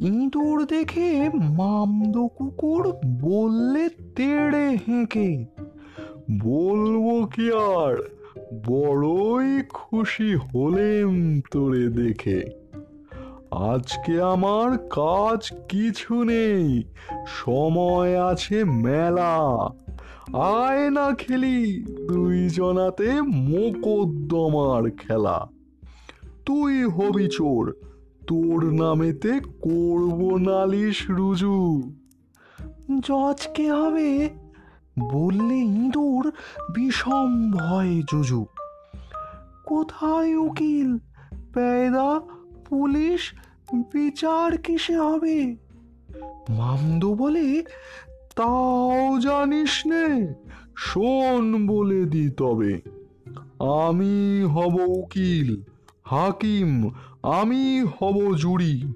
ইঁদুর দেখে মামদো কুকুর বললে তেড়ে হেঁকে। বলব কি আর, বড়ই খুশি হলেম তোরে দেখে। আজকে আমার কাজ কিছু নেই, সময় আছে মেলা। আয় না খেলি, দুইজনাতে মোকদ্দমার খেলা। তুই হবি চোর তোর নামেতে করব নালিশ, রুজু। জজ কে হবে? বললে ইঁদুর, বিষম ভয় জুজু কোথায় উকিল? পেয়দা পুলিশ, বিচার কিসে হবে? মামদো বলে, তাও জানিস নে, শোন বলে দি তবে। আমি হব উকিল। হাকিম, আমি হব জুড়ি।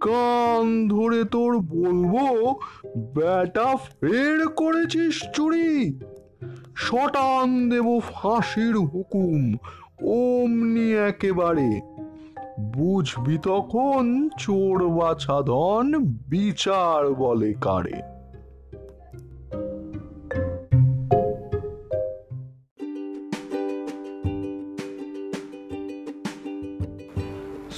কান ধরে তোর বলব বেটা ফের করেছিস চুরি। শটান দেব ফাঁসির হুকুম, অমনি একেবারে। বুঝবি তখন চোর বাছাধন বিচার বলে কারে।